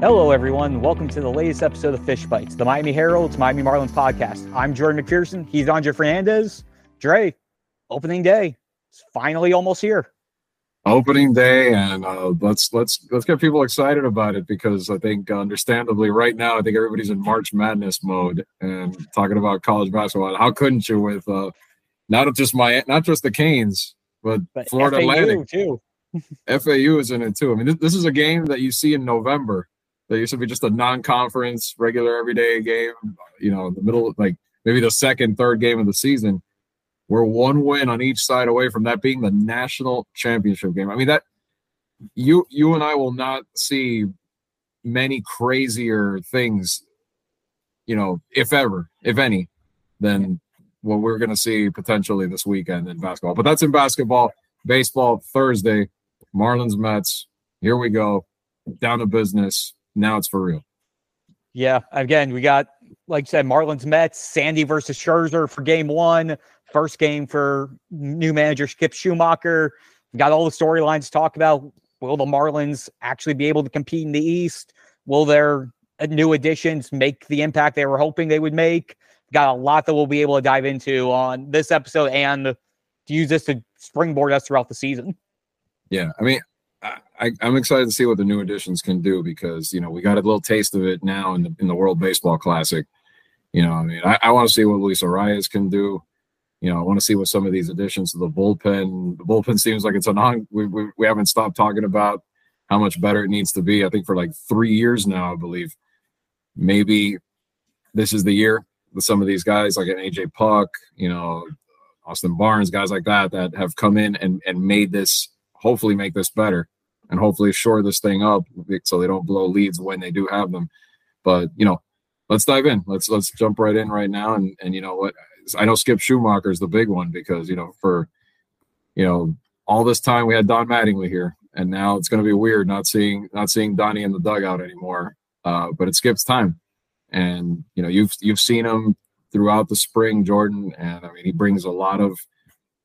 Hello, everyone. Welcome to the latest episode of Fish Bytes, the Miami Herald's Miami Marlins podcast. I'm Jordan McPherson. He's Andre Fernandez. Dre, opening day. It's finally almost here. Opening day, and uh, let's let's let's get people excited about it because I think, understandably, right now, I think everybody's in March Madness mode and talking about college basketball. How couldn't you with uh, not just my not just the Canes, but, But Florida FAU, Atlantic. too. FAU is in it too. I mean, this, this is a game that you see in November. That used to be just a non-conference, regular, everyday game. You know, in the middle, like maybe the second, third game of the season. We're one win on each side away from that being the national championship game. I mean, that you you and I will not see many crazier things, you know, if ever, if any, than what we're going to see potentially this weekend in basketball. But that's in basketball. Baseball Thursday, Marlins Mets. Here we go. Down to business. Now it's for real. Yeah, again, we got, like I said, Marlins Mets, Sandy versus Scherzer for game one, first game for new manager Skip Schumaker. We got all the storylines to talk about. Will the Marlins actually be able to compete in the East? Will their new additions make the impact they were hoping they would make? Got a lot that we'll be able to dive into on this episode and to use this to springboard us throughout the season. Yeah, I mean, I, I'm excited to see what the new additions can do because you know we got a little taste of it now in the in the World Baseball Classic. You know, I mean, I, I want to see what Luis Arraez can do. You know, I want to see what some of these additions to the bullpen. The bullpen seems like it's a non. We, we we haven't stopped talking about how much better it needs to be. I think for like three years now, I believe. Maybe this is the year with some of these guys like an AJ Puk, you know, Austin Barnes, guys like that that have come in and and made this hopefully make this better and hopefully shore this thing up so they don't blow leads when they do have them. But you know, let's dive in. Let's let's jump right in right now. And and you know what? I know Skip Schumaker is the big one because you know for you know all this time we had Don Mattingly here, and now it's going to be weird not seeing not seeing Donnie in the dugout anymore. Uh, but it skips time, and you know you've you've seen him throughout the spring, Jordan, and I mean he brings a lot of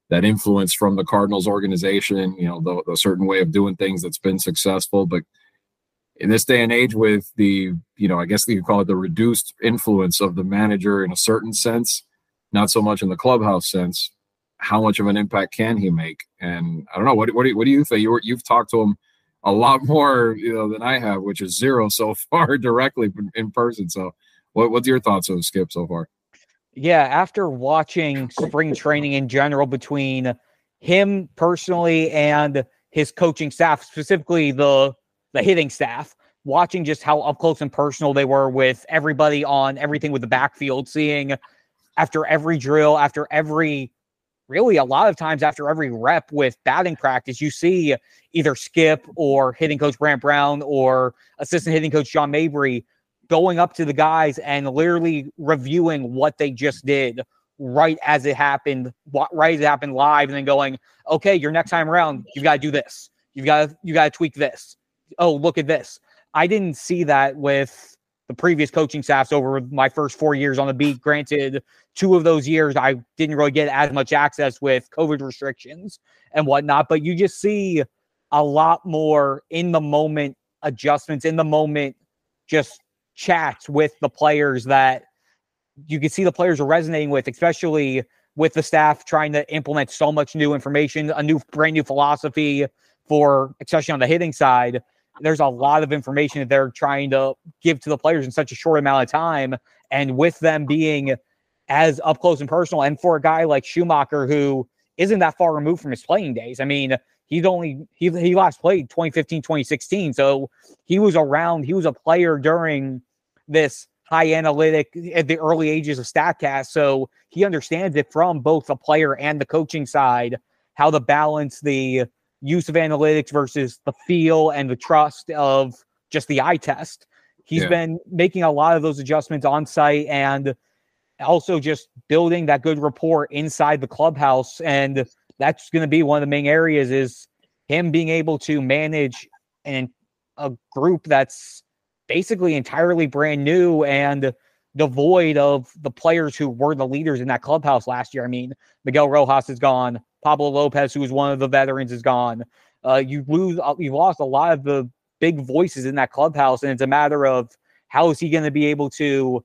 that influence from the Cardinals organization, you know, the, the certain way of doing things that's been successful. But in this day and age, with the, you know, I guess you could call it the reduced influence of the manager in a certain sense, not so much in the clubhouse sense, how much of an impact can he make? And I don't know, what, what, do, you, what do you think? You, you've talked to him a lot more, you know, than I have, which is zero so far directly in person. So what, what's your thoughts on Skip so far? Yeah, after watching spring training in general between him personally and his coaching staff, specifically the the hitting staff, watching just how up close and personal they were with everybody on everything with the backfield, seeing after every drill, after every really a lot of times after every rep with batting practice, you see either Skip or hitting coach Brant Brown or assistant hitting coach John Mabry going up to the guys and literally reviewing what they just did right as it happened, right as it happened live, and then going, okay, your next time around, you've got to do this. You've got to, you got to tweak this. Oh, look at this. I didn't see that with the previous coaching staffs over my first four years on the beat. Granted, two of those years I didn't really get as much access with COVID restrictions and whatnot, but you just see a lot more in the moment adjustments, in the moment, just chats with the players that you can see the players are resonating with, especially with the staff trying to implement so much new information, a new brand new philosophy for especially on the hitting side. There's a lot of information that they're trying to give to the players in such a short amount of time. And with them being as up close and personal, and for a guy like Schumaker who isn't that far removed from his playing days. I mean, he's only he he last played 2015, 2016. So he was around, he was a player during this high analytic at the early ages of StatCast. So he understands it from both the player and the coaching side, how to balance the use of analytics versus the feel and the trust of just the eye test. He's yeah. been making a lot of those adjustments on site and also just building that good rapport inside the clubhouse. And that's going to be one of the main areas is him being able to manage and a group that's basically entirely brand new and devoid of the players who were the leaders in that clubhouse last year. I mean, Miguel Rojas is gone. Pablo Lopez, who was one of the veterans, is gone. Uh, you lose, uh, you've lost a lot of the big voices in that clubhouse, and it's a matter of how is he going to be able to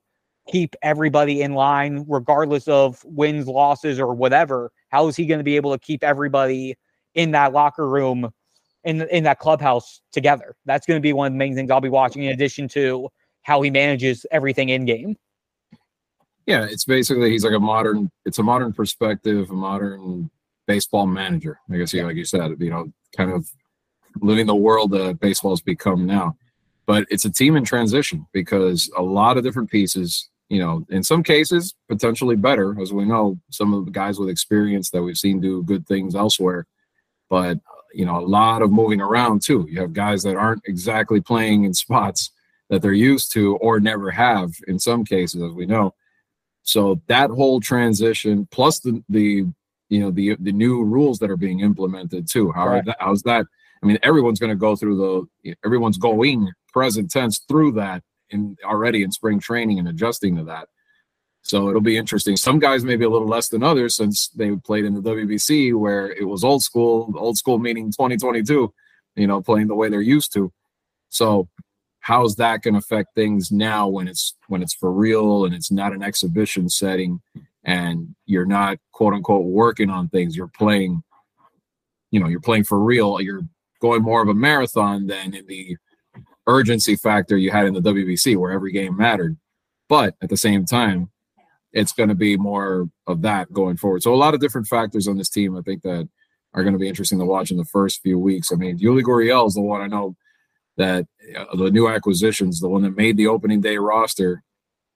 keep everybody in line, regardless of wins, losses, or whatever. How is he going to be able to keep everybody in that locker room, in in that clubhouse together? That's going to be one of the main things I'll be watching. In addition to how he manages everything in game. Yeah, it's basically he's like a modern. It's a modern perspective, a modern baseball manager. I guess, yeah, like you said, you know, kind of living the world that baseball's become now. But it's a team in transition because a lot of different pieces you know, in some cases, potentially better, as we know, some of the guys with experience that we've seen do good things elsewhere. But, you know, a lot of moving around too. You have guys that aren't exactly playing in spots that they're used to or never have in some cases, as we know. So that whole transition, plus the, the you know, the the new rules that are being implemented too. How right. that, how's that? I mean, everyone's going to go through the, everyone's going present tense through that in already in spring training and adjusting to that. So it'll be interesting. Some guys maybe a little less than others since they played in the WBC where it was old school, old school meaning 2022, you know, playing the way they're used to. So how's that going to affect things now when it's when it's for real and it's not an exhibition setting and you're not quote unquote working on things, you're playing you know, you're playing for real, you're going more of a marathon than in the urgency factor you had in the WBC where every game mattered. But at the same time, it's going to be more of that going forward. So a lot of different factors on this team, I think that are going to be interesting to watch in the first few weeks. I mean, Yuli Gurriel is the one I know that uh, the new acquisitions, the one that made the opening day roster,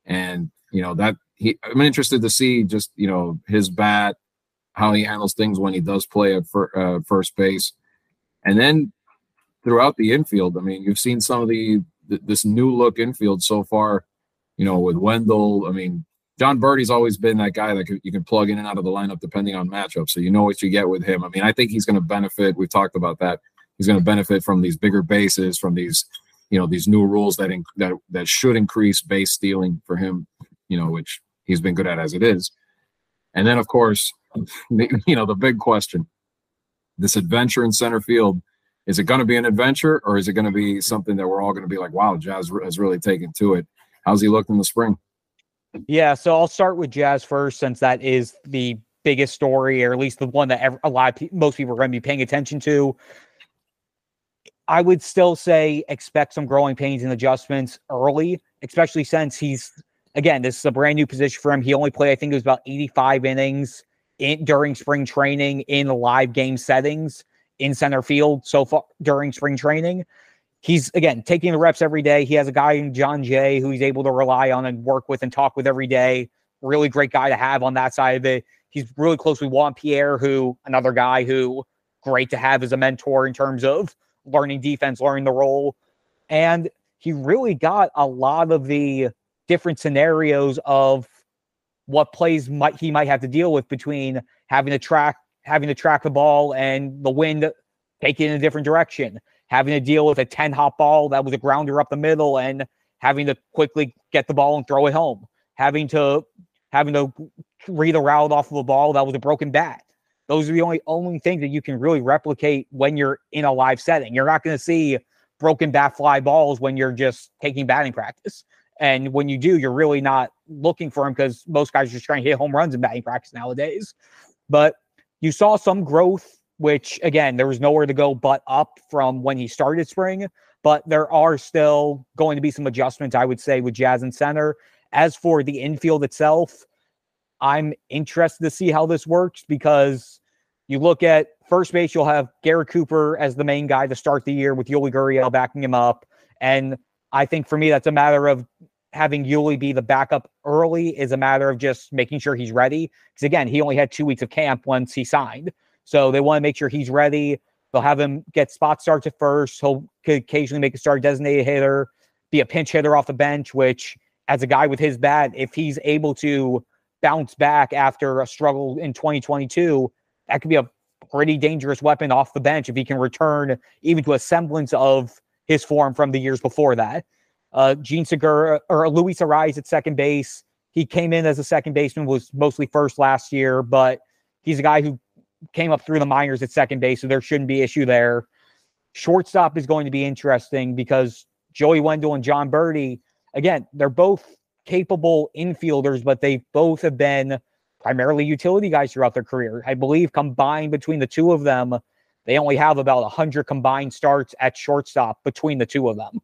and you know that he. I'm interested to see just you know his bat, how he handles things when he does play at fir- uh, first base, and then throughout the infield. I mean, you've seen some of the this new look infield so far. You know, with Wendle, I mean, Jon Berti's always been that guy that you can plug in and out of the lineup depending on matchup. So you know what you get with him. I mean, I think he's going to benefit. We've talked about that. He's going to benefit from these bigger bases, from these, you know, these new rules that in, that that should increase base stealing for him. You know, which he's been good at as it is. And then, of course, you know, the big question: this adventure in center field is it going to be an adventure or is it going to be something that we're all going to be like, wow, Jazz has really taken to it? How's he looked in the spring? Yeah, so I'll start with Jazz first, since that is the biggest story, or at least the one that a lot of pe- most people are going to be paying attention to. I would still say expect some growing pains and adjustments early, especially since he's again this is a brand new position for him. He only played, I think it was about 85 innings in, during spring training in live game settings in center field so far during spring training. He's again taking the reps every day. He has a guy in Jon Jay who he's able to rely on and work with and talk with every day. Really great guy to have on that side of it. He's really close with Juan Pierre, who another guy who great to have as a mentor in terms of learning defense, learning the role. And he really got a lot of the different scenarios of what plays might he might have to deal with between having to track having to track the ball and the wind taking in a different direction, having to deal with a 10 hop ball that was a grounder up the middle and having to quickly get the ball and throw it home, having to having to read a route off of a ball that was a broken bat. Those are the only only things that you can really replicate when you're in a live setting. You're not going to see broken bat fly balls when you're just taking batting practice. And when you do, you're really not looking for them because most guys are just trying to hit home runs in batting practice nowadays. But you saw some growth, which again, there was nowhere to go but up from when he started spring, but there are still going to be some adjustments, I would say, with Jazz and center. As for the infield itself, I'm interested to see how this works because you look at first base, you'll have Garrett Cooper as the main guy to start the year with Yuli Gurriel backing him up. And I think for me, that's a matter of having Yuli be the backup early is a matter of just making sure he's ready. Because again, he only had two weeks of camp once he signed. So they want to make sure he's ready. They'll have him get spot starts at first. He'll occasionally make a start designated hitter, be a pinch hitter off the bench, which as a guy with his bat, if he's able to bounce back after a struggle in 2022, that could be a pretty dangerous weapon off the bench if he can return even to a semblance of his form from the years before that. Uh, Jean Segura or Luis Arraez at second base. He came in as a second baseman, was mostly first last year, but he's a guy who came up through the minors at second base, so there shouldn't be issue there. Shortstop is going to be interesting because Joey Wendle and Jon Berti, again, they're both capable infielders, but they both have been primarily utility guys throughout their career. I believe combined between the two of them, they only have about 100 combined starts at shortstop between the two of them.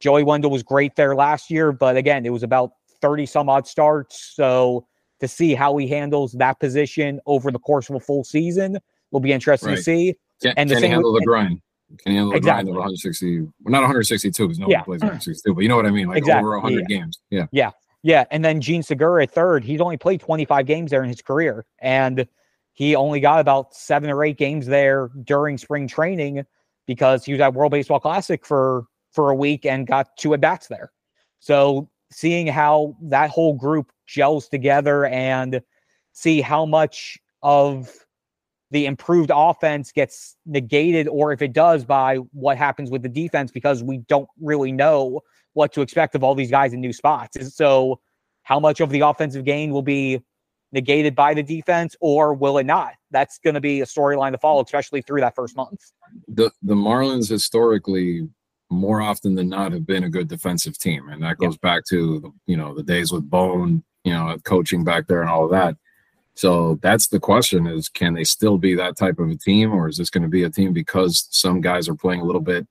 Joey Wendle was great there last year, but again, it was about 30 some odd starts. So to see how he handles that position over the course of a full season will be interesting right. to see. Can, and the can he handle with, the grind? Can he handle the grind of 160? Well, not 162 because no yeah. one plays 162, but you know what I mean? Like exactly. over 100 yeah. games. Yeah. Yeah. Yeah. And then Jean Segura third, he's only played 25 games there in his career. And he only got about seven or eight games there during spring training because he was at World Baseball Classic for for a week and got two at bats there. So seeing how that whole group gels together and see how much of the improved offense gets negated or if it does by what happens with the defense because we don't really know what to expect of all these guys in new spots. So how much of the offensive gain will be negated by the defense or will it not? That's going to be a storyline to follow, especially through that first month. The the Marlins historically more often than not have been a good defensive team, and that goes yep. back to you know the days with Bone, you know, coaching back there and all of that. So that's the question: is can they still be that type of a team, or is this going to be a team because some guys are playing a little bit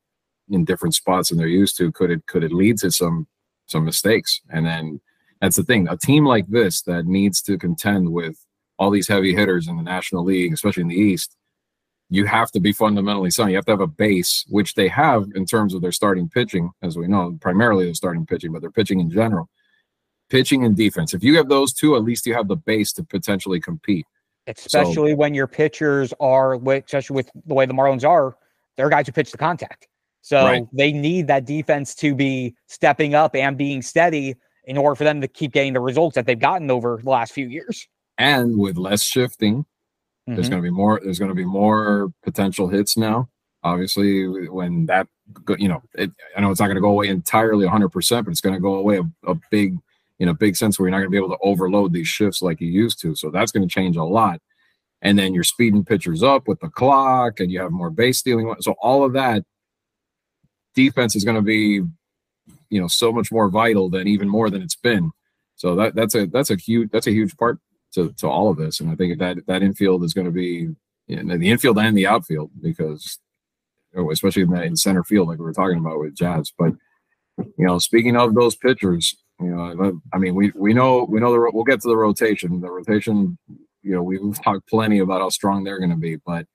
in different spots than they're used to? Could it could it lead to some some mistakes? And then that's the thing: a team like this that needs to contend with all these heavy hitters in the National League, especially in the East, you have to be fundamentally sound. You have to have a base, which they have in terms of their starting pitching, as we know, primarily the starting pitching, but their pitching in general, pitching and defense. If you have those two, at least you have the base to potentially compete. Especially so, when your pitchers are, especially with the way the Marlins are, they're guys who pitch the contact. So right. they need that defense to be stepping up and being steady in order for them to keep getting the results that they've gotten over the last few years. And with less shifting, Mm-hmm. There's going to be more. There's going to be more potential hits now. Obviously, when that you know, it, I know it's not going to go away entirely 100, percent but it's going to go away a, a big, in a big sense where you're not going to be able to overload these shifts like you used to. So that's going to change a lot. And then you're speeding pitchers up with the clock, and you have more base stealing. So all of that defense is going to be, you know, so much more vital than even more than it's been. So that that's a that's a huge that's a huge part to, to all of this. And I think that that infield is going to be you know, the infield and the outfield because especially in, in center field, like we were talking about with Jazz. But you know, speaking of those pitchers, you know, I mean, we we know we know the we'll get to the rotation. The rotation, you know, we've talked plenty about how strong they're going to be, but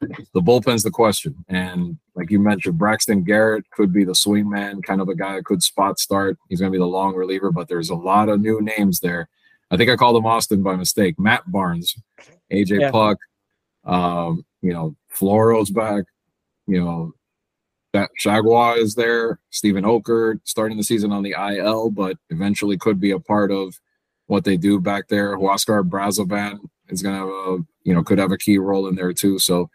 the bullpen's the question. And like you mentioned, Braxton Garrett could be the swing man, kind of a guy that could spot start. He's going to be the long reliever, but there's a lot of new names there I think I called him Austin by mistake. Matt Barnes, AJ yeah. Puk, um, you know, Floro's back, you know, that Chargois is there. Steven Okert starting the season on the IL, but eventually could be a part of what they do back there. Huascar Brazoban is going to have a, uh, you know, could have a key role in there too. So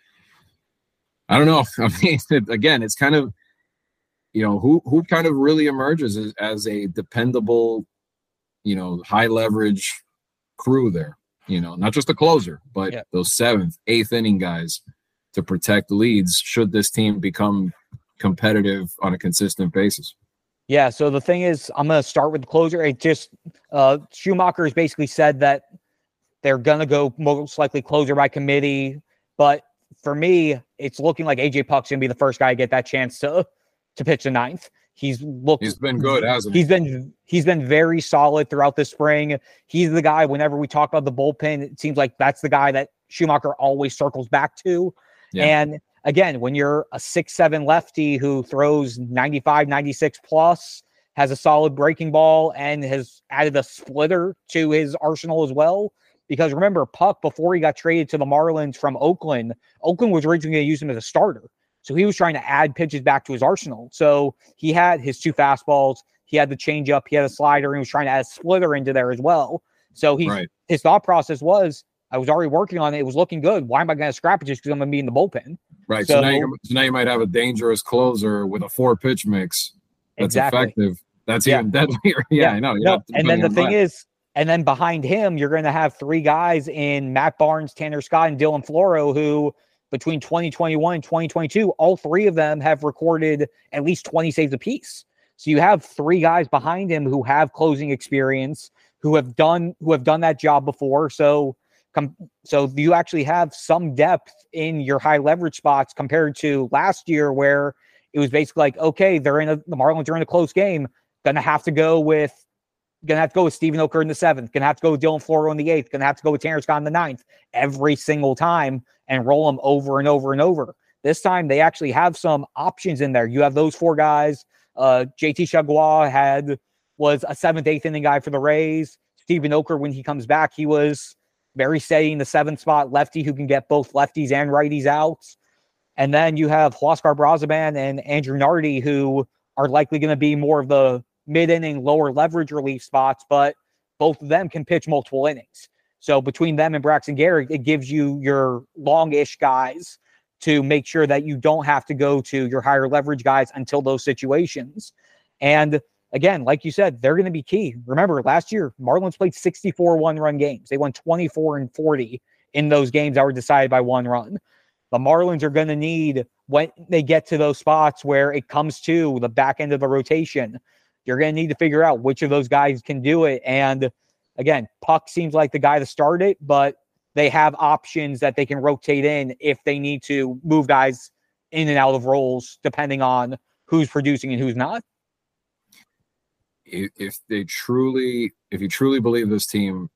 I don't know. I mean, again, it's kind of, you know, who who kind of really emerges as, as a dependable you know, high leverage crew there. You know, not just a closer, but yeah. those seventh, eighth inning guys to protect leads should this team become competitive on a consistent basis. Yeah. So the thing is, I'm going to start with the closer. It just, uh, Schumaker has basically said that they're going to go most likely closer by committee. But for me, it's looking like AJ Puk's going to be the first guy to get that chance to to pitch the ninth. He's looked. He's been good, hasn't he? He's been he's been very solid throughout the spring. He's the guy. Whenever we talk about the bullpen, it seems like that's the guy that Schumaker always circles back to. Yeah. And again, when you're a six seven lefty who throws 95, 96 plus, has a solid breaking ball, and has added a splitter to his arsenal as well. Because remember, Puk, before he got traded to the Marlins from Oakland, Oakland was originally going to use him as a starter. So he was trying to add pitches back to his arsenal. So he had his two fastballs, he had the changeup, he had a slider, and he was trying to add a splitter into there as well. So he right. his thought process was, I was already working on it. It was looking good. Why am I going to scrap it just because I'm going to be in the bullpen? Right. So, so, now you, so, now you, might have a dangerous closer with a four pitch mix that's exactly. effective. That's yeah. even deadlier. yeah, yeah, I know. No, and then the thing that. is, and then behind him, you're going to have three guys in Matt Barnes, Tanner Scott, and Dylan Floro who between 2021 and 2022, all three of them have recorded at least 20 saves apiece. So you have three guys behind him who have closing experience, who have done who have done that job before. So com- so you actually have some depth in your high leverage spots compared to last year where it was basically like, okay, they're in a the Marlins are in a close game, gonna have to go with gonna have to go with Steven Okert in the seventh, gonna have to go with Dylan Floro in the eighth, gonna have to go with Terrence Scott in the ninth every single time and roll them over and over and over. This time they actually have some options in there. You have those four guys. Uh, JT Chargois had was a seventh, eighth inning guy for the Rays. Steven Okert, when he comes back, he was very steady in the seventh spot, lefty who can get both lefties and righties out. And then you have Huascar Brazoban and Andrew Nardi, who are likely going to be more of the mid inning, lower leverage relief spots, but both of them can pitch multiple innings. So between them and Braxton Garrett, it gives you your longish guys to make sure that you don't have to go to your higher leverage guys until those situations. And again, like you said, they're going to be key. Remember, last year, Marlins played 64 one run games. They won 24 and 40 in those games that were decided by one run. The Marlins are going to need, when they get to those spots where it comes to the back end of the rotation, you're going to need to figure out which of those guys can do it. And again, Puk seems like the guy to start it, but they have options that they can rotate in if they need to move guys in and out of roles depending on who's producing and who's not. If they truly, if you truly believe this team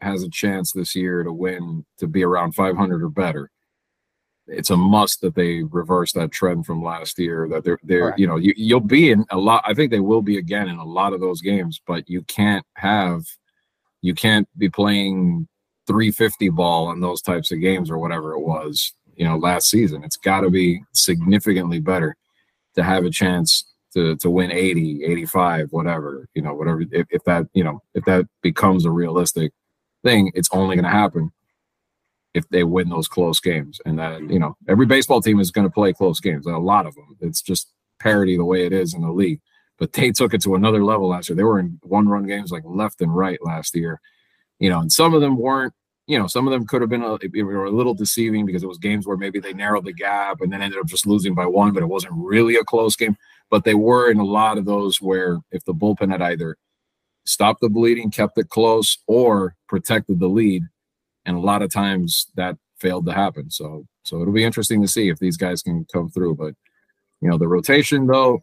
has a chance this year to win, to be around 500 or better, it's a must that they reverse that trend from last year. That they're, they're, right. you know, you, you'll be in a lot. I think they will be again in a lot of those games, but you can't have, you can't be playing 350 ball in those types of games or whatever it was, you know, last season. It's got to be significantly better to have a chance to to win 80, 85, whatever, you know, whatever if, if that, you know, if that becomes a realistic thing, it's only going to happen if they win those close games. And that you know, every baseball team is going to play close games, a lot of them. It's just parity the way it is in the league. But they took it to another level last year. They were in one run games like left and right last year you know, and some of them weren't, you know, some of them could have been a, a little deceiving because it was games where maybe they narrowed the gap and then ended up just losing by one, but it wasn't really a close game. But they were in a lot of those where if the bullpen had either stopped the bleeding, kept it close, or protected the lead, and a lot of times that failed to happen. So, so it'll be interesting to see if these guys can come through. But you know, the rotation though,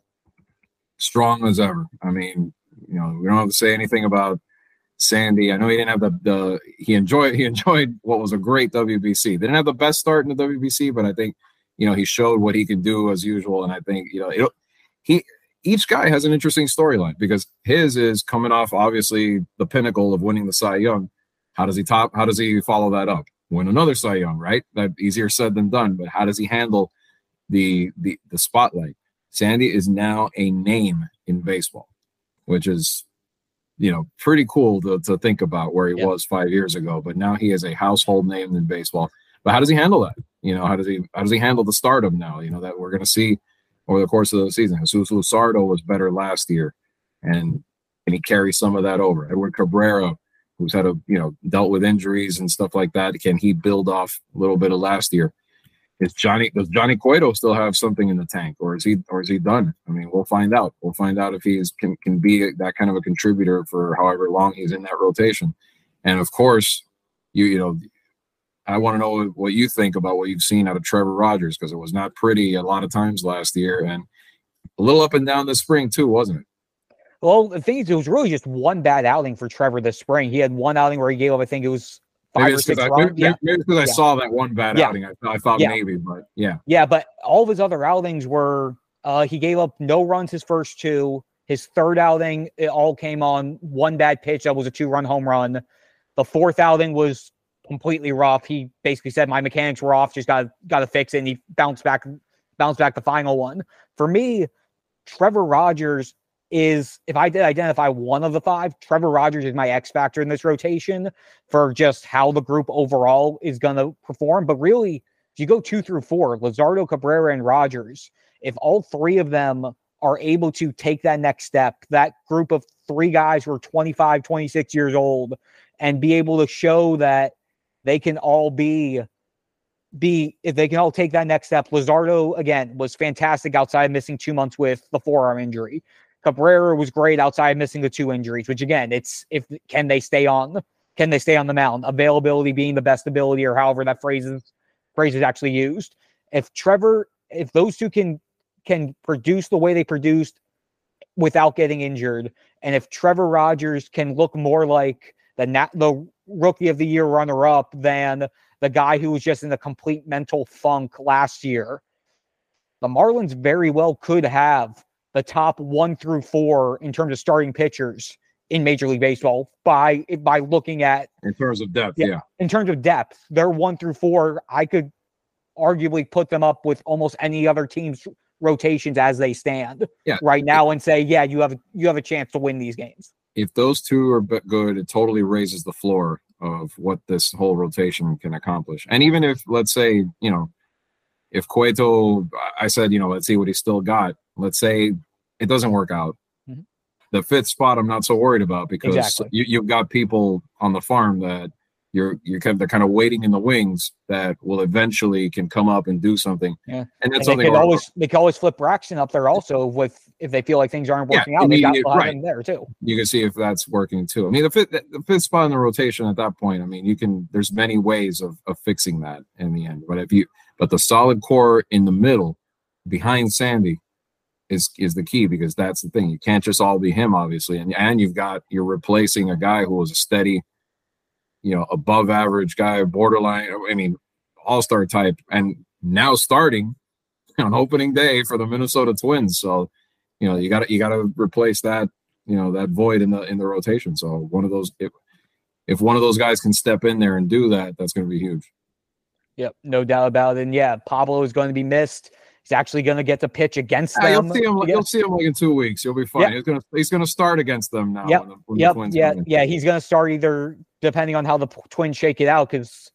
strong as ever. I mean, you know, we don't have to say anything about Sandy. I know he didn't have the, the he enjoyed he enjoyed what was a great WBC. They didn't have the best start in the WBC, but I think you know he showed what he could do as usual. And I think you know it, he each guy has an interesting storyline because his is coming off obviously the pinnacle of winning the Cy Young. How does he top? How does he follow that up? Win another Cy Young, right? That easier said than done. But how does he handle the the the spotlight? Sandy is now a name in baseball, which is you know, pretty cool to, to think about where he yep. was five years ago. But now he is a household name in baseball. But how does he handle that? You know, how does he how does he handle the stardom now? You know, that we're gonna see over the course of the season. Jesus Luzardo was better last year, and and he carries some of that over. Edward Cabrera, who's had a you know dealt with injuries and stuff like that, can he build off a little bit of last year? is Johnny does Johnny Cueto still have something in the tank, or is he or is he done? I mean, we'll find out. We'll find out if he is, can can be that kind of a contributor for however long he's in that rotation. And of course, you you know, I want to know what you think about what you've seen out of Trevor Rogers because it was not pretty a lot of times last year and a little up and down this spring too, wasn't it? Well, the thing is, it was really just one bad outing for Trevor this spring. He had one outing where he gave up, I think it was five maybe or six I, runs. Maybe, yeah. maybe because I yeah. saw that one bad yeah. outing. I, I thought yeah. maybe, but yeah. Yeah, but all of his other outings were uh, he gave up no runs his first two. His third outing, it all came on one bad pitch that was a two-run home run. The fourth outing was completely rough. He basically said my mechanics were off, just got got to fix it. And he bounced back, bounced back the final one. For me, Trevor Rogers is if I did identify one of the five, Trevor Rogers is my X factor in this rotation for just how the group overall is going to perform. But really, if you go two through four, Luzardo, Cabrera, and Rogers, if all three of them are able to take that next step, that group of three guys who are 25, 26 years old, and be able to show that they can all be be if they can all take that next step. Luzardo again was fantastic outside missing two months with the forearm injury. Cabrera was great outside missing the two injuries, which again, it's if can they stay on can they stay on the mound? Availability being the best ability, or however that phrase is phrase is actually used. If Trevor, if those two can can produce the way they produced without getting injured, and if Trevor Rogers can look more like the nat- the rookie of the year runner up than the guy who was just in a complete mental funk last year, the Marlins very well could have the top one through four in terms of starting pitchers in Major League Baseball by by looking at in terms of depth. Yeah, yeah. in terms of depth, they're one through four. I could arguably put them up with almost any other team's rotations as they stand yeah. right now and say, yeah, you have you have a chance to win these games. If those two are good, it totally raises the floor of what this whole rotation can accomplish. And even if, let's say, you know, if Cueto, I said, you know, let's see what he still got. Let's say it doesn't work out. Mm-hmm. The fifth spot, I'm not so worried about because exactly. you, you've got people on the farm that you're you're kind of they're kind of waiting in the wings that will eventually can come up and do something. Yeah, and that's and they can always they can always flip Braxton up there also with if they feel like things aren't working yeah, out. They got right. him there too. You can see if that's working too. I mean, the fifth the fifth spot in the rotation at that point. I mean, you can there's many ways of of fixing that in the end. But if you but the solid core in the middle behind Sandy is is the key because that's the thing. You can't just all be him, obviously, and and you've got you're replacing a guy who was a steady you know, above average guy, borderline, I mean, all star type, and now starting on opening day for the Minnesota Twins. So, you know, you got to you got to replace that, you know, that void in the in the rotation. So one of those, if, if one of those guys can step in there and do that, that's going to be huge. Yep, no doubt about it. And yeah, Pablo is going to be missed. He's actually going to get to pitch against yeah, them. You'll see him. Yeah. You'll see him like in two weeks. He'll be fine. Yep. He's gonna he's gonna start against them now. Yep. When the, when yep. yeah. Yeah. He's going to start either depending on how the Twins shake it out because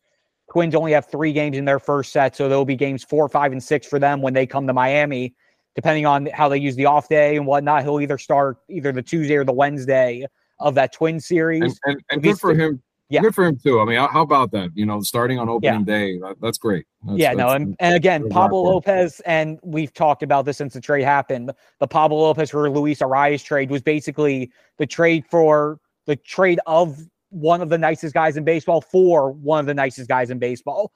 Twins only have three games in their first set, so there'll be games four, five, and six for them when they come to Miami. Depending on how they use the off day and whatnot, he'll either start either the Tuesday or the Wednesday of that Twin series. And, and, and good for him yeah. Good for him too. I mean, how about that? You know, starting on opening yeah. day, that, that's great. That's, yeah, no, and, and again, Pablo Lopez, and we've talked about this since the trade happened. The Pablo Lopez for Luis Arraez trade was basically the trade for the trade of one of the nicest guys in baseball for one of the nicest guys in baseball.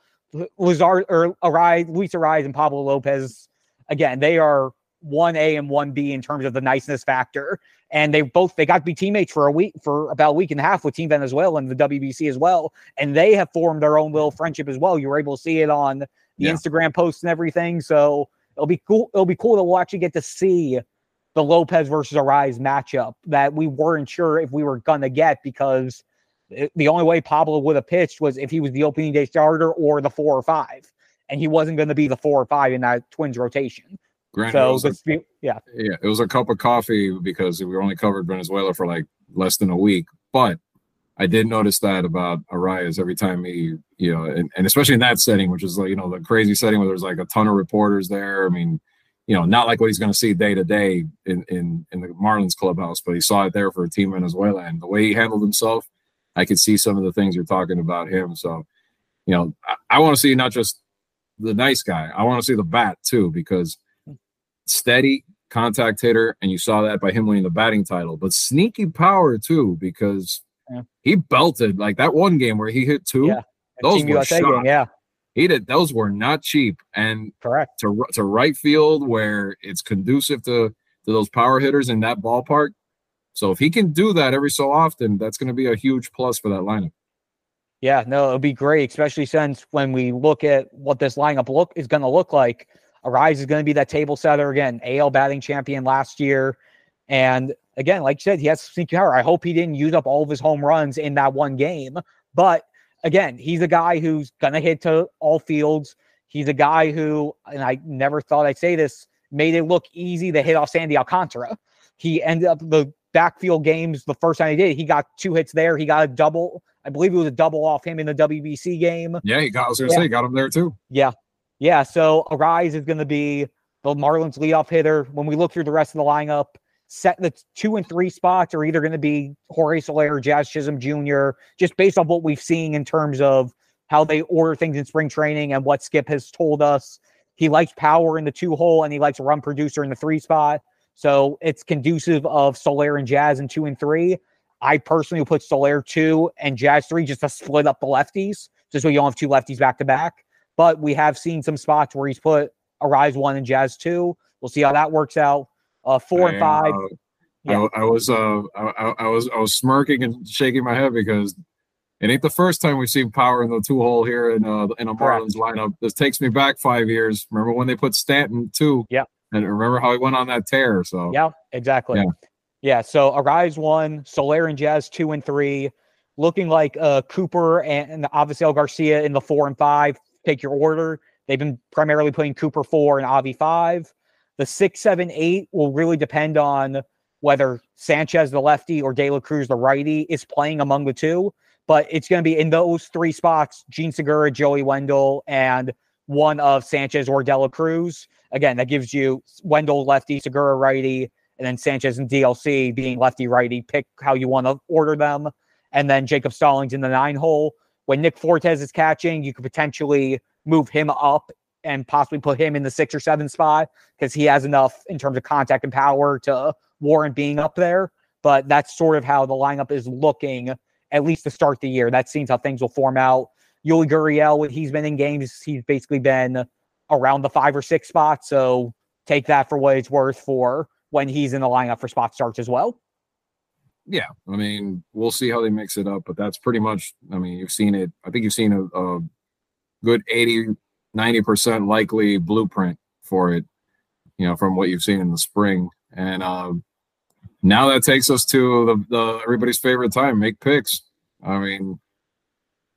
Lazar or Arraez, Luis Arraez, and Pablo Lopez. Again, they are one A and one B in terms of the niceness factor. And they both they got to be teammates for a week for about a week and a half with Team Venezuela and the WBC as well. And they have formed their own little friendship as well. You were able to see it on the yeah. Instagram posts and everything. So it'll be cool. It'll be cool that we'll actually get to see the Lopez versus Arraez matchup that we weren't sure if we were gonna get because the only way Pablo would have pitched was if he was the opening day starter or the four or five, and he wasn't going to be the four or five in that Twins rotation. Granted, so a, yeah, yeah, it was a cup of coffee because we only covered Venezuela for like less than a week. But I did notice that about Arraez every time he, you know, and, and especially in that setting, which is like you know the crazy setting where there's like a ton of reporters there. I mean, you know, not like what he's going to see day to day in in in the Marlins clubhouse, but he saw it there for a Team Venezuela, and the way he handled himself, I could see some of the things you're talking about him. So, you know, I, I want to see not just the nice guy, I want to see the bat too, because steady contact hitter, and you saw that by him winning the batting title, but sneaky power too, because yeah. he belted like that one game where he hit two. Yeah. Those were game, yeah. He did. Those were not cheap, and correct to to right field where it's conducive to to those power hitters in that ballpark. So if he can do that every so often, that's going to be a huge plus for that lineup. Yeah, no, it'll be great, especially since when we look at what this lineup look is going to look like. Arraez is going to be that table setter again, AL batting champion last year. And again, like you said, he has sneaky power. I hope he didn't use up all of his home runs in that one game. But again, he's a guy who's going to hit to all fields. He's a guy who, and I never thought I'd say this, made it look easy to hit off Sandy Alcantara. He ended up the backfield games the first time he did. He got two hits there. He got a double. I believe it was a double off him in the WBC game. Yeah, he got. I was gonna yeah. say, got him there too. Yeah, yeah, so Arraez is going to be the Marlins leadoff hitter. When we look through the rest of the lineup, set the two and three spots are either going to be Jorge Soler, Jazz Chisholm Jr., just based on what we've seen in terms of how they order things in spring training and what Skip has told us. He likes power in the two hole and he likes a run producer in the three spot. So it's conducive of Soler and Jazz in two and three. I personally would put Soler two and Jazz three just to split up the lefties, just so you don't have two lefties back to back. But we have seen some spots where he's put Arraez one and Jazz two. We'll see how that works out. Uh, four and five. Uh, yeah. I, I, was uh I, I, was I was smirking and shaking my head because it ain't the first time we've seen power in the two hole here in uh in a Marlins lineup. This takes me back five years. Remember when they put Stanton two? Yeah. And remember how he went on that tear. So yeah, exactly. Yeah. yeah so Arraez one, Soler and Jazz two and three, looking like uh Cooper and, and Avisail Garcia in the four and five. Take your order. They've been primarily putting Cooper four and Avi five. The six, seven, eight will really depend on whether Sanchez, the lefty, or De La Cruz, the righty, is playing among the two. But it's going to be in those three spots Jean Segura, Joey Wendle, and one of Sanchez or De La Cruz. Again, that gives you Wendle lefty, Segura righty, and then Sanchez and DLC being lefty righty. Pick how you want to order them. And then Jacob Stallings in the nine hole. When Nick Fortes is catching, you could potentially move him up and possibly put him in the six or seven spot because he has enough in terms of contact and power to warrant being up there. But that's sort of how the lineup is looking, at least to start the year. That seems how things will form out. Yuli Gurriel, he's been in games, he's basically been around the five or six spots. So take that for what it's worth for when he's in the lineup for spot starts as well. Yeah, I mean, we'll see how they mix it up, but that's pretty much. I mean, you've seen it. I think you've seen a, a good 80, 90 percent likely blueprint for it. You know, from what you've seen in the spring, and um, now that takes us to the, the everybody's favorite time make picks i mean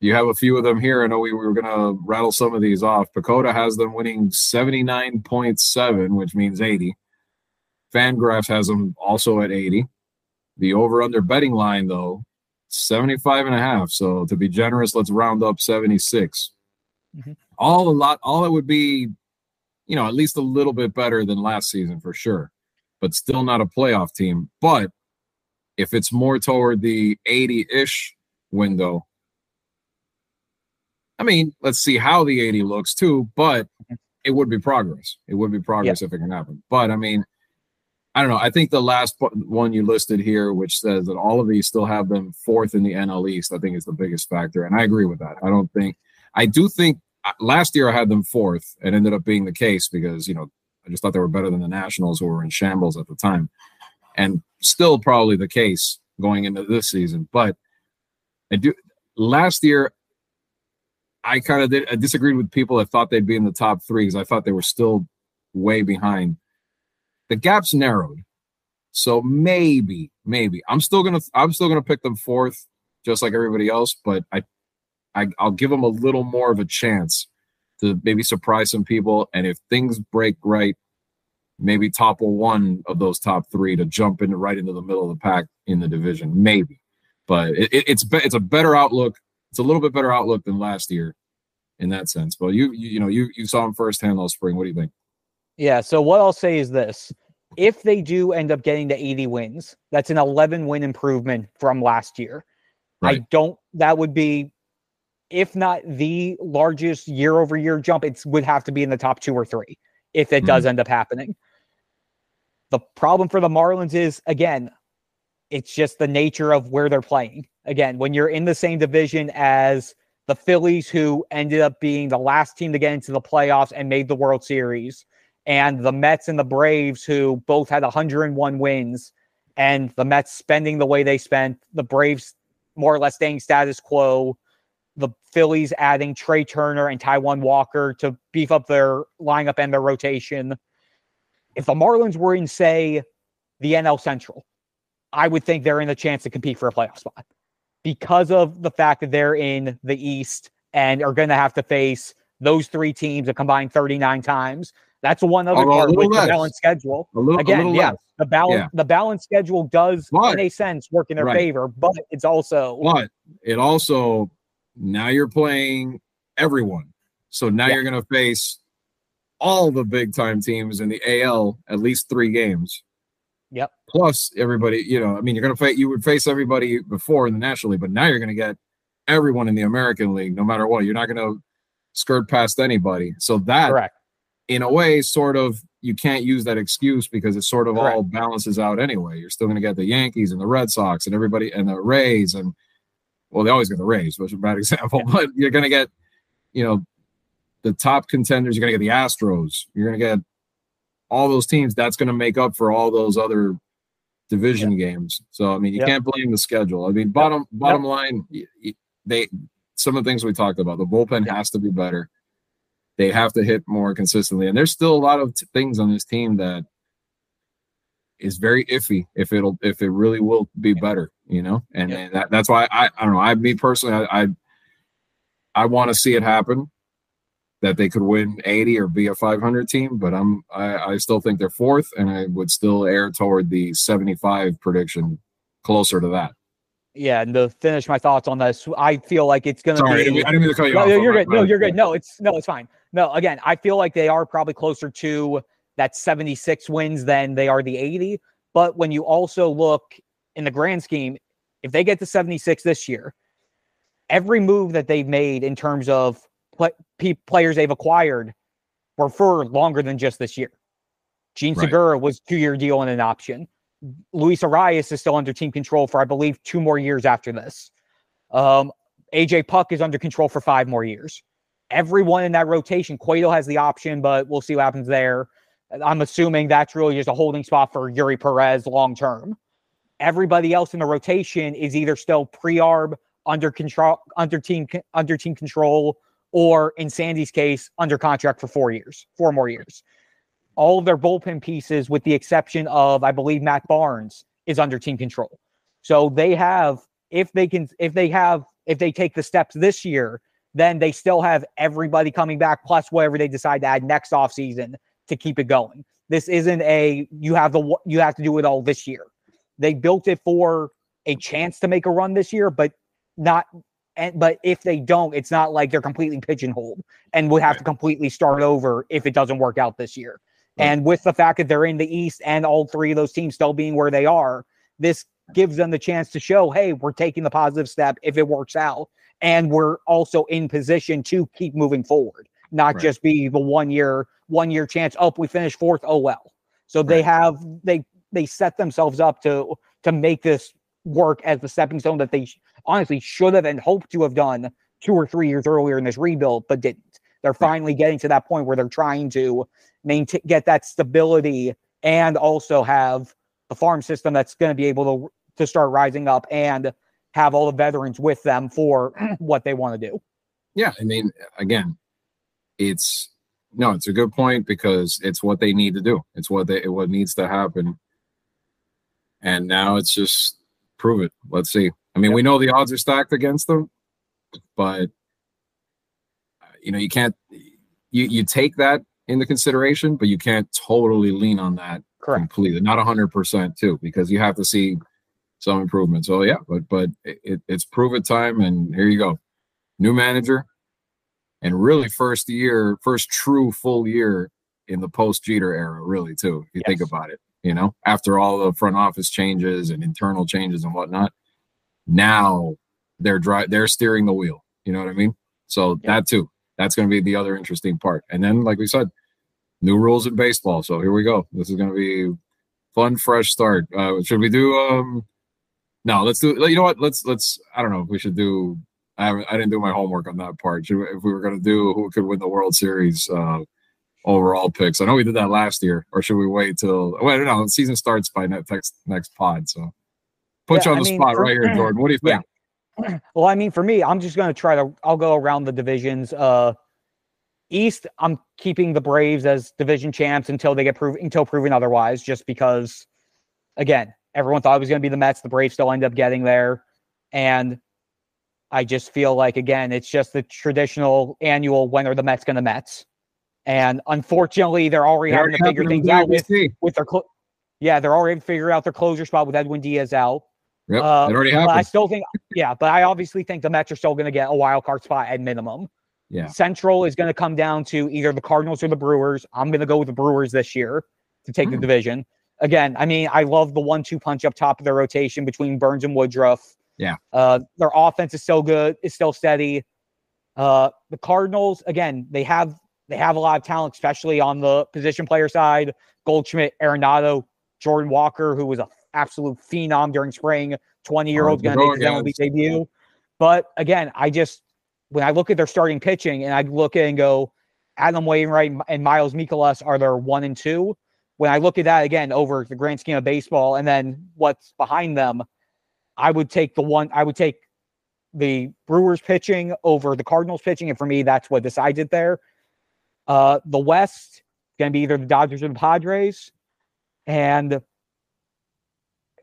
you have a few of them here. I know we, we were going to rattle some of these off. PECOTA has them winning 79.7 which means 80 fangraphs has them also at 80 the over under betting line though 75 and a half. So to be generous let's round up 76 mm-hmm. all a lot all that would be you know at least a little bit better than last season for sure but still not a playoff team. But if it's more toward the 80 ish window, I mean, let's see how the 80 looks too, but it would be progress. It would be progress yeah. if it can happen. But I mean, I don't know. I think the last one you listed here, which says that all of these still have them fourth in the NL East, I think is the biggest factor. And I agree with that. I don't think, I do think uh, last year I had them fourth and ended up being the case because, you know, I just thought they were better than the Nationals, who were in shambles at the time, and still probably the case going into this season. But I do last year. I kind of did. I disagreed with people that thought they'd be in the top three because I thought they were still way behind. The gap's narrowed, so maybe, maybe I'm still gonna. I'm still gonna pick them fourth, just like everybody else. But I, I I'll give them a little more of a chance to maybe surprise some people. And if things break right, maybe topple one of those top three to jump into right into the middle of the pack in the division, maybe. But it, it, it's be, it's a better outlook. It's a little bit better outlook than last year in that sense. But you you, you know you you saw him firsthand last spring. What do you think? Yeah. So what I'll say is this: if they do end up getting to 80 wins, that's an 11 win improvement from last year. Right. I don't. That would be if not the largest year over year jump, it would have to be in the top two or three if it mm-hmm. does end up happening. The problem for the Marlins is, again, it's just the nature of where they're playing. Again, when you're in the same division as the Phillies, who ended up being the last team to get into the playoffs and made the World Series, and the Mets and the Braves, who both had 101 wins, and the Mets spending the way they spent, the Braves more or less staying status quo, the Phillies adding Trea Turner and Taijuan Walker to beef up their lineup and their rotation. If the Marlins were in, say, the NL Central, I would think they're in a chance to compete for a playoff spot because of the fact that they're in the East and are going to have to face those three teams a combined 39 times. That's one other part with less. the balanced schedule. Little, Again, yeah, less. the balance yeah. the balance schedule does but, in a sense work in their right. favor, but it's also but it also now you're playing everyone. So now yeah. you're going to face all the big time teams in the AL at least three games. Yep. Plus everybody, you know, I mean, you're going to fight, you would face everybody before in the National League, but now you're going to get everyone in the American League, no matter what. You're not going to skirt past anybody. So that, Correct. in a way, sort of you can't use that excuse because it sort of Correct. all balances out anyway. You're still going to get the Yankees and the Red Sox and everybody and the Rays and well, they always get the Rays, which is a bad example, but you're going to get, you know, the top contenders. You're going to get the Astros. You're going to get all those teams. That's going to make up for all those other division games. So I mean, you Yep. can't blame the schedule. I mean, bottom bottom line, they some of the things we talked about. The bullpen has to be better. They have to hit more consistently, and there's still a lot of t- things on this team that is very iffy if it'll if it really will be better, you know. And, Yep. and that, that's why I I don't know. I me personally, I I, I want to see it happen that they could win 80 or be a 500 team, but I'm I, I still think they're fourth, and I would still err toward the 75 prediction, closer to that. Yeah, and to finish my thoughts on this, I feel like it's going to be. I didn't mean to cut you no, off. You're good. No, you're good. No, it's no, it's fine. No, again, I feel like they are probably closer to that 76 wins than they are the 80. But when you also look in the grand scheme, if they get to 76 this year, every move that they've made in terms of pla pe- players they've acquired were for longer than just this year. Jean Right. Segura was two year deal and an option. Luis Arraez is still under team control for, I believe, two more years after this. Um, AJ Puk is under control for five more years. Everyone in that rotation, Cueto has the option, but we'll see what happens there. I'm assuming that's really just a holding spot for Eury Perez long term. Everybody else in the rotation is either still pre-arb under control, under team, under team control, or in Sandy's case, under contract for four years, four more years. All of their bullpen pieces, with the exception of, I believe, Matt Barnes, is under team control. So they have, if they can, if they have, if they take the steps this year, then they still have everybody coming back, plus whatever they decide to add next offseason to keep it going. This isn't a you have the you have to do it all this year. They built it for a chance to make a run this year, but not and but if they don't, it's not like they're completely pigeonholed and would have to completely start over if it doesn't work out this year. Right. And with the fact that they're in the East and all three of those teams still being where they are, this gives them the chance to show, hey, we're taking the positive step if it works out. And we're also in position to keep moving forward, not Right. just be the one year, one year chance. Oh, we finished fourth. Oh well. So they have they they set themselves up to to make this work as the stepping stone that they honestly should have and hoped to have done two or three years earlier in this rebuild, but didn't. They're finally getting to that point where they're trying to maintain get that stability and also have a farm system that's going to be able to to start rising up and have all the veterans with them for what they want to do. Yeah, I mean, again, it's no, it's a good point because it's what they need to do. It's what they what needs to happen. And now it's just prove it. Let's see. I mean, Yep. we know the odds are stacked against them, but uh, you know, you can't you you take that into consideration, but you can't totally lean on that Correct. completely. Not hundred percent too, because you have to see some improvement. So yeah, but but it, it, it's prove it time, and here you go, new manager, and really first year, first true full year in the post Jeter era, really too. If you think about it, you know, after all the front office changes and internal changes and whatnot, now they're dry, they're steering the wheel. You know what I mean? So Yeah. that too, that's going to be the other interesting part. And then, like we said, new rules in baseball. So here we go. This is going to be fun, fresh start. Uh, should we do? um No, let's do. You know what? Let's let's. I don't know if we should do. I I didn't do my homework on that part. We, if we were going to do who could win the World Series uh, overall picks, I know we did that last year. Or should we wait till? Well, I don't know. The season starts by next next, pod. So put Yeah, you on I the mean, spot for- right here, Jordan. What do you Yeah. think? Well, I mean, for me, I'm just going to try to. I'll go around the divisions. Uh, East, I'm keeping the Braves as division champs until they get proven until proven otherwise. Just because, again, everyone thought it was going to be the Mets. The Braves still end up getting there, and I just feel like again, it's just the traditional annual when are the Mets going to Mets, and unfortunately, they're already It having to figure things out with with their. Clo- yeah, they're already figuring out their closure spot with Edwin Diaz out. Yep, Uh, already But I still think, yeah, but I obviously think the Mets are still going to get a wild card spot at minimum. Yeah. Central is going to come down to either the Cardinals or the Brewers. I'm going to go with the Brewers this year to take the Hmm. division. Again, I mean, I love the one-two punch up top of their rotation between Burnes and Woodruff. Yeah. Uh, their offense is so good, it's still steady. Uh, the Cardinals, again, they have they have a lot of talent, especially on the position player side. Goldschmidt, Arenado, Jordan Walker, who was an absolute phenom during spring, 20 year old going to make his MLB debut. But again, I just when I look at their starting pitching and I look at and go, Adam Wainwright and Miles Mikolas are their one and two. When I look at that again over the grand scheme of baseball and then what's behind them, I would take the one, I would take the Brewers pitching over the Cardinals pitching. And for me, that's what decides it there. Uh, the West going to be either the Dodgers or the Padres. And I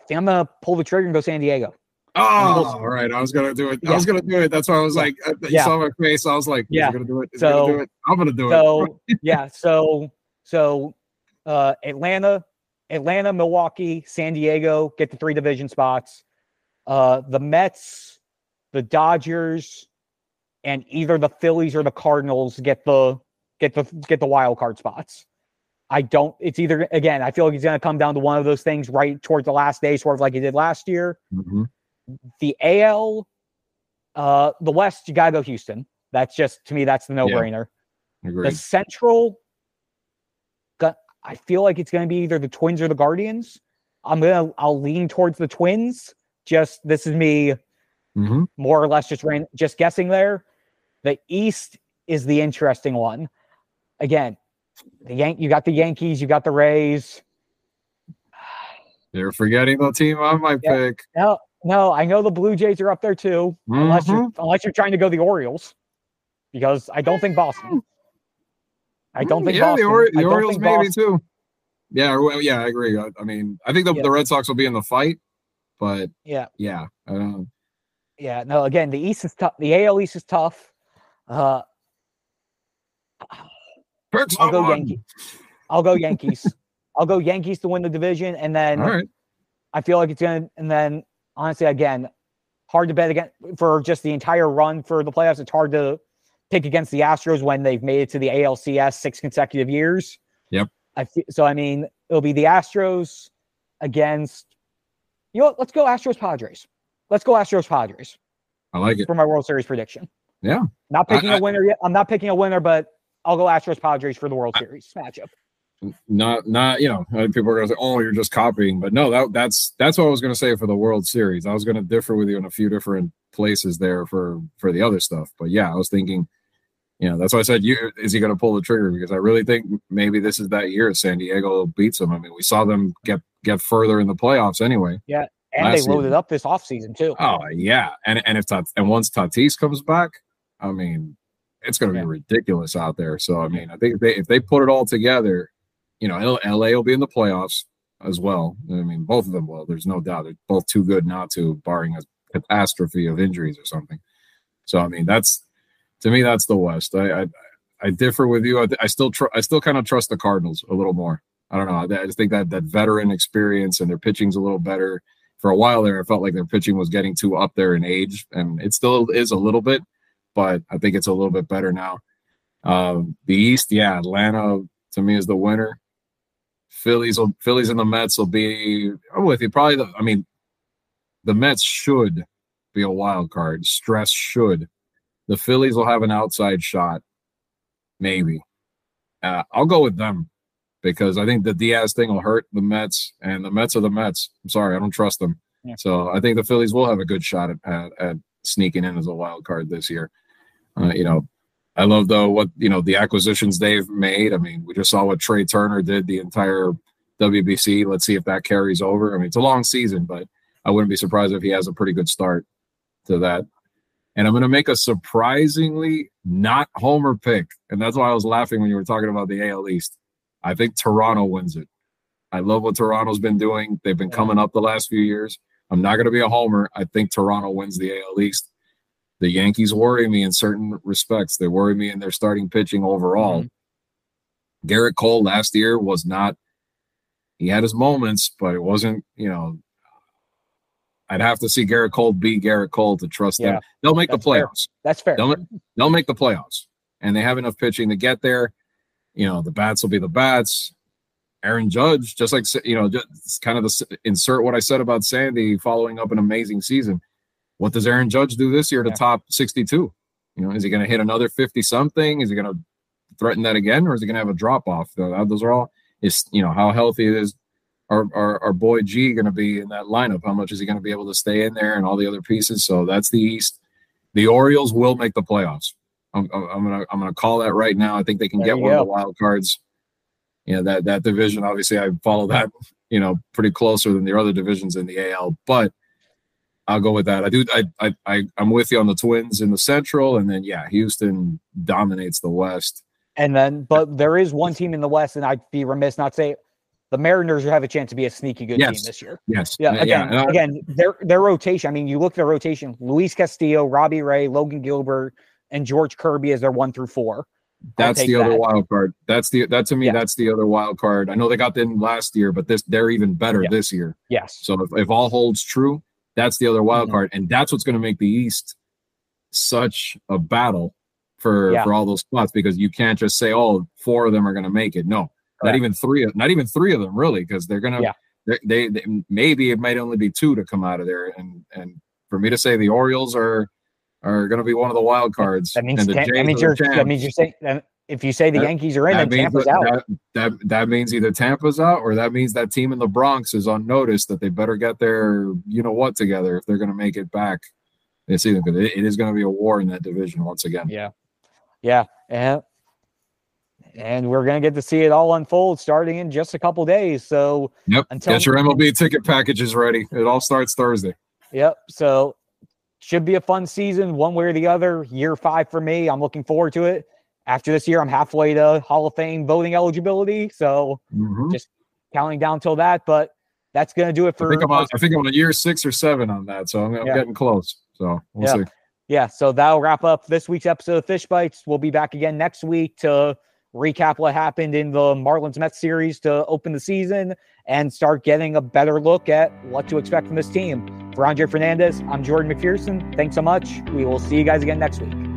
think I'm going to pull the trigger and go San Diego. Oh, all right. I was gonna do it. Yeah. I was gonna do it. That's why I was like, uh, you yeah. saw my face. I was like, yeah, gonna do it. Is so gonna do it? I'm gonna do so, it. yeah. So so uh Atlanta, Atlanta, Milwaukee, San Diego get the three division spots. Uh the Mets, the Dodgers, and either the Phillies or the Cardinals get the get the get the wild card spots. I don't. It's either again. I feel like it's going to come down to one of those things right towards the last day, sort of like he did last year. Mm-hmm. The AL, uh, the West, you gotta go Houston. That's just to me, that's the no-brainer. Yeah, the Central, I feel like it's going to be either the Twins or the Guardians. I'm gonna, I'll lean towards the Twins. Just this is me, mm-hmm. more or less just ran, just guessing there. The East is the interesting one. Again, the Yank, you got the Yankees, you got the Rays. You're forgetting the team I might yeah. pick. No, no, I know the Blue Jays are up there too, mm-hmm. unless you're mm-hmm. unless you're trying to go the Orioles, because I don't think Boston. I don't think yeah, Boston. the, or- the Orioles maybe Boston. too. Yeah, well, yeah, I agree. I, I mean, I think the, yeah. the Red Sox will be in the fight, but yeah, yeah, I don't. Yeah, no. Again, the East is tough. The AL East is tough. Uh, I'll go Yankees. I'll go Yankees. I'll go Yankees to win the division, and then right. I feel like it's gonna. And then honestly, again, hard to bet again for just the entire run for the playoffs. It's hard to pick against the Astros when they've made it to the ALCS six consecutive years. Yep. I feel, so. I mean, it'll be the Astros against. You know, what? let's go Astros Padres. Let's go Astros Padres. I like it for my World Series prediction. Yeah. Not picking I, a winner yet. I'm not picking a winner, but I'll go Astros Padres for the World I, Series matchup. Not not you know people are gonna say oh you're just copying but no that that's that's what i was gonna say for the world series. I was gonna differ with you in a few different places there for for the other stuff but yeah i was thinking you know that's why i said you is he gonna pull the trigger? Because i really think maybe this is that year san diego beats them i mean we saw them get get further in the playoffs anyway. Yeah and they loaded season. up this offseason too. Oh yeah and and if Tat, and once tatis comes back i mean it's going to be ridiculous out there so i mean i think if they if they put it all together you know, LA will be in the playoffs as well. I mean, both of them will. There's no doubt. They're both too good not to, barring a catastrophe of injuries or something. So, I mean, that's to me, that's the West. I I, I differ with you. I, I still tr- I still kind of trust the Cardinals a little more. I don't know. I just think that that veteran experience and their pitching's a little better. For a while there, I felt like their pitching was getting too up there in age, and it still is a little bit, but I think it's a little bit better now. Um, the East, yeah, Atlanta to me is the winner. Phillies will Phillies and the Mets will be I'm with you. Probably the I mean the Mets should be a wild card. Stress should. The Phillies will have an outside shot. Maybe. Uh, I'll go with them because I think the Diaz thing will hurt the Mets, and the Mets are the Mets. I'm sorry, I don't trust them. Yeah. So I think the Phillies will have a good shot at, at, at sneaking in as a wild card this year. Uh, you know, I love though what you know the acquisitions they've made. I mean, we just saw what Trea Turner did the entire WBC. Let's see if that carries over. I mean, it's a long season, but I wouldn't be surprised if he has a pretty good start to that. And I'm going to make a surprisingly not homer pick, and that's why I was laughing when you were talking about the AL East. I think Toronto wins it. I love what Toronto's been doing. They've been coming up the last few years. I'm not going to be a homer. I think Toronto wins the AL East the Yankees worry me in certain respects. They worry me in their starting pitching overall. Mm-hmm. Gerrit Cole last year was not, he had his moments, but it wasn't, you know, I'd have to see Gerrit Cole be Gerrit Cole to trust yeah, them. They'll make the playoffs. Fair. That's fair. They'll, they'll make the playoffs. And they have enough pitching to get there. You know, the bats will be the bats. Aaron Judge, just like, you know, just kind of the, insert what I said about Sandy following up an amazing season what does Aaron Judge do this year to Yeah. top 62? You know, is he going to hit another 50 something? Is he going to threaten that again, or is he going to have a drop off? Uh, those are all is you know how healthy is our, our our boy G going to be in that lineup? How much is he going to be able to stay in there and all the other pieces? So that's the East. The Orioles will make the playoffs. I'm, I'm gonna I'm gonna call that right now. I think they can There get one of the wild cards. You know that that division. Obviously, I follow that you know pretty closer than the other divisions in the AL, but I'll go with that. I do. I I, I I'm with you on the Twins in the Central, and then yeah, Houston dominates the West. And then, but there is one team in the West, and I'd be remiss not to say the Mariners have a chance to be a sneaky good Yes. team this year. Yes, Yeah, again, and I- again, their their rotation. I mean, you look at their rotation: Luis Castillo, Robbie Ray, Logan Gilbert, and George Kirby as their one through four. That's the other that. wild card. That's the that to me. Yeah. That's the other wild card. I know they got them last year, but this they're even better Yeah. this year. Yes. So if, if all holds true, that's the other wild Mhm. card, and that's what's going to make the East such a battle for Yeah. for all those spots because you can't just say, "Oh, four of them are going to make it." No, not even three. of- Not even three of them really, because they're going to. Yeah. They, they maybe it might only be two to come out of there, and and for me to say the Orioles are are going to be one of the wild cards, That means and the Tam- that means you're that means you're saying that if you say the That- Yankees are in, then that means Tampa's that, out. that, that that means either Tampa's out or that means that team in the Bronx is on notice that they better get their you know what together if they're going to make it back this season because it, it is going to be a war in that division once again. Yeah. Yeah. And and we're gonna get to see it all unfold starting in just a couple days. So Yep. Until- Get your MLB ticket packages ready. It all starts Thursday. Yep. So should be a fun season, one way or the other. Year five for me. I'm looking forward to it. After this year, I'm halfway to Hall of Fame voting eligibility. So Mhm. Just counting down till that. But that's gonna do it I for think I'm on. I think I'm on year six or seven on that, so I'm, I'm Yeah. getting close. So we'll Yeah. see. yeah. So that'll wrap up this week's episode of Fish Bytes. We'll be back again next week to recap what happened in the Marlins Mets series to open the season and start getting a better look at what to expect from this team. For Andre Fernandez, I'm Jordan McPherson. Thanks so much. We will see you guys again next week.